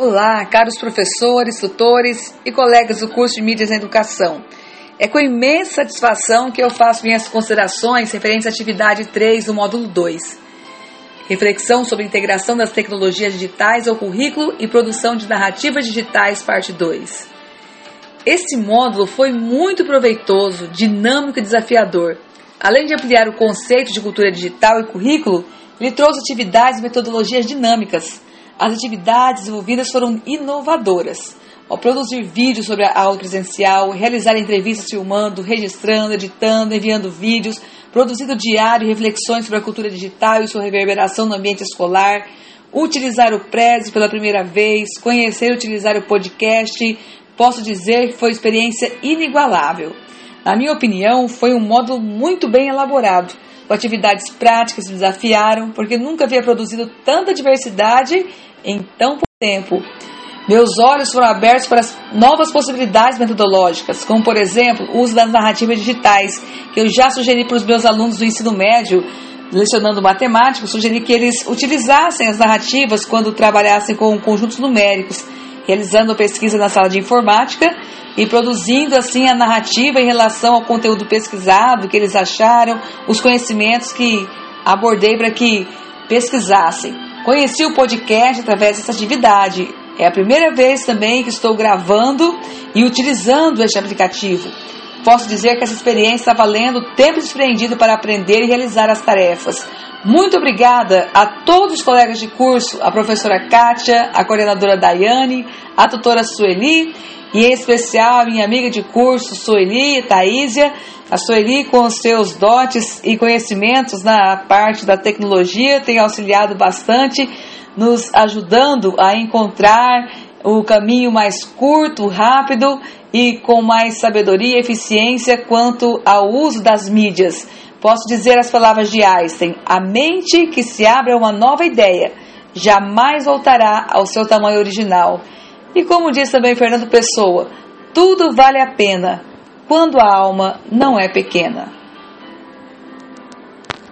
Olá, caros professores, tutores e colegas do curso de Mídias em Educação. É com imensa satisfação que eu faço minhas considerações referentes à atividade 3 do módulo 2. Reflexão sobre a integração das tecnologias digitais ao currículo e produção de narrativas digitais, parte 2. Esse módulo foi muito proveitoso, dinâmico e desafiador. Além de ampliar o conceito de cultura digital e currículo, ele trouxe atividades e metodologias dinâmicas as atividades desenvolvidas foram inovadoras. Ao produzir vídeos sobre a aula presencial, realizar entrevistas filmando, registrando, editando, enviando vídeos, produzindo diário reflexões sobre a cultura digital e sua reverberação no ambiente escolar, utilizar o Prezi pela primeira vez, conhecer e utilizar o podcast, posso dizer que foi experiência inigualável. Na minha opinião, foi um módulo muito bem elaborado, com atividades práticas que desafiaram, porque nunca havia produzido tanta diversidade em tão pouco tempo. Meus olhos foram abertos para as novas possibilidades metodológicas, como, por exemplo, o uso das narrativas digitais, que eu já sugeri para os meus alunos do ensino médio, lecionando matemática, sugeri que eles utilizassem as narrativas quando trabalhassem com conjuntos numéricos, realizando pesquisa na sala de informática e produzindo assim a narrativa em relação ao conteúdo pesquisado, que eles acharam, os conhecimentos que abordei para que pesquisassem. Conheci o podcast através dessa atividade. É a primeira vez também que estou gravando e utilizando este aplicativo. Posso dizer que essa experiência está valendo o tempo desprendido para aprender e realizar as tarefas. Muito obrigada a todos os colegas de curso, a professora Kátia, a coordenadora Daiane, a tutora Sueli e em especial a minha amiga de curso Sueli Thaísia, a Sueli, com seus dotes e conhecimentos na parte da tecnologia, tem auxiliado bastante, nos ajudando a encontrar o caminho mais curto, rápido e com mais sabedoria e eficiência quanto ao uso das mídias. Posso dizer as palavras de Einstein: a mente que se abre a uma nova ideia jamais voltará ao seu tamanho original. E como diz também Fernando Pessoa, tudo vale a pena quando a alma não é pequena.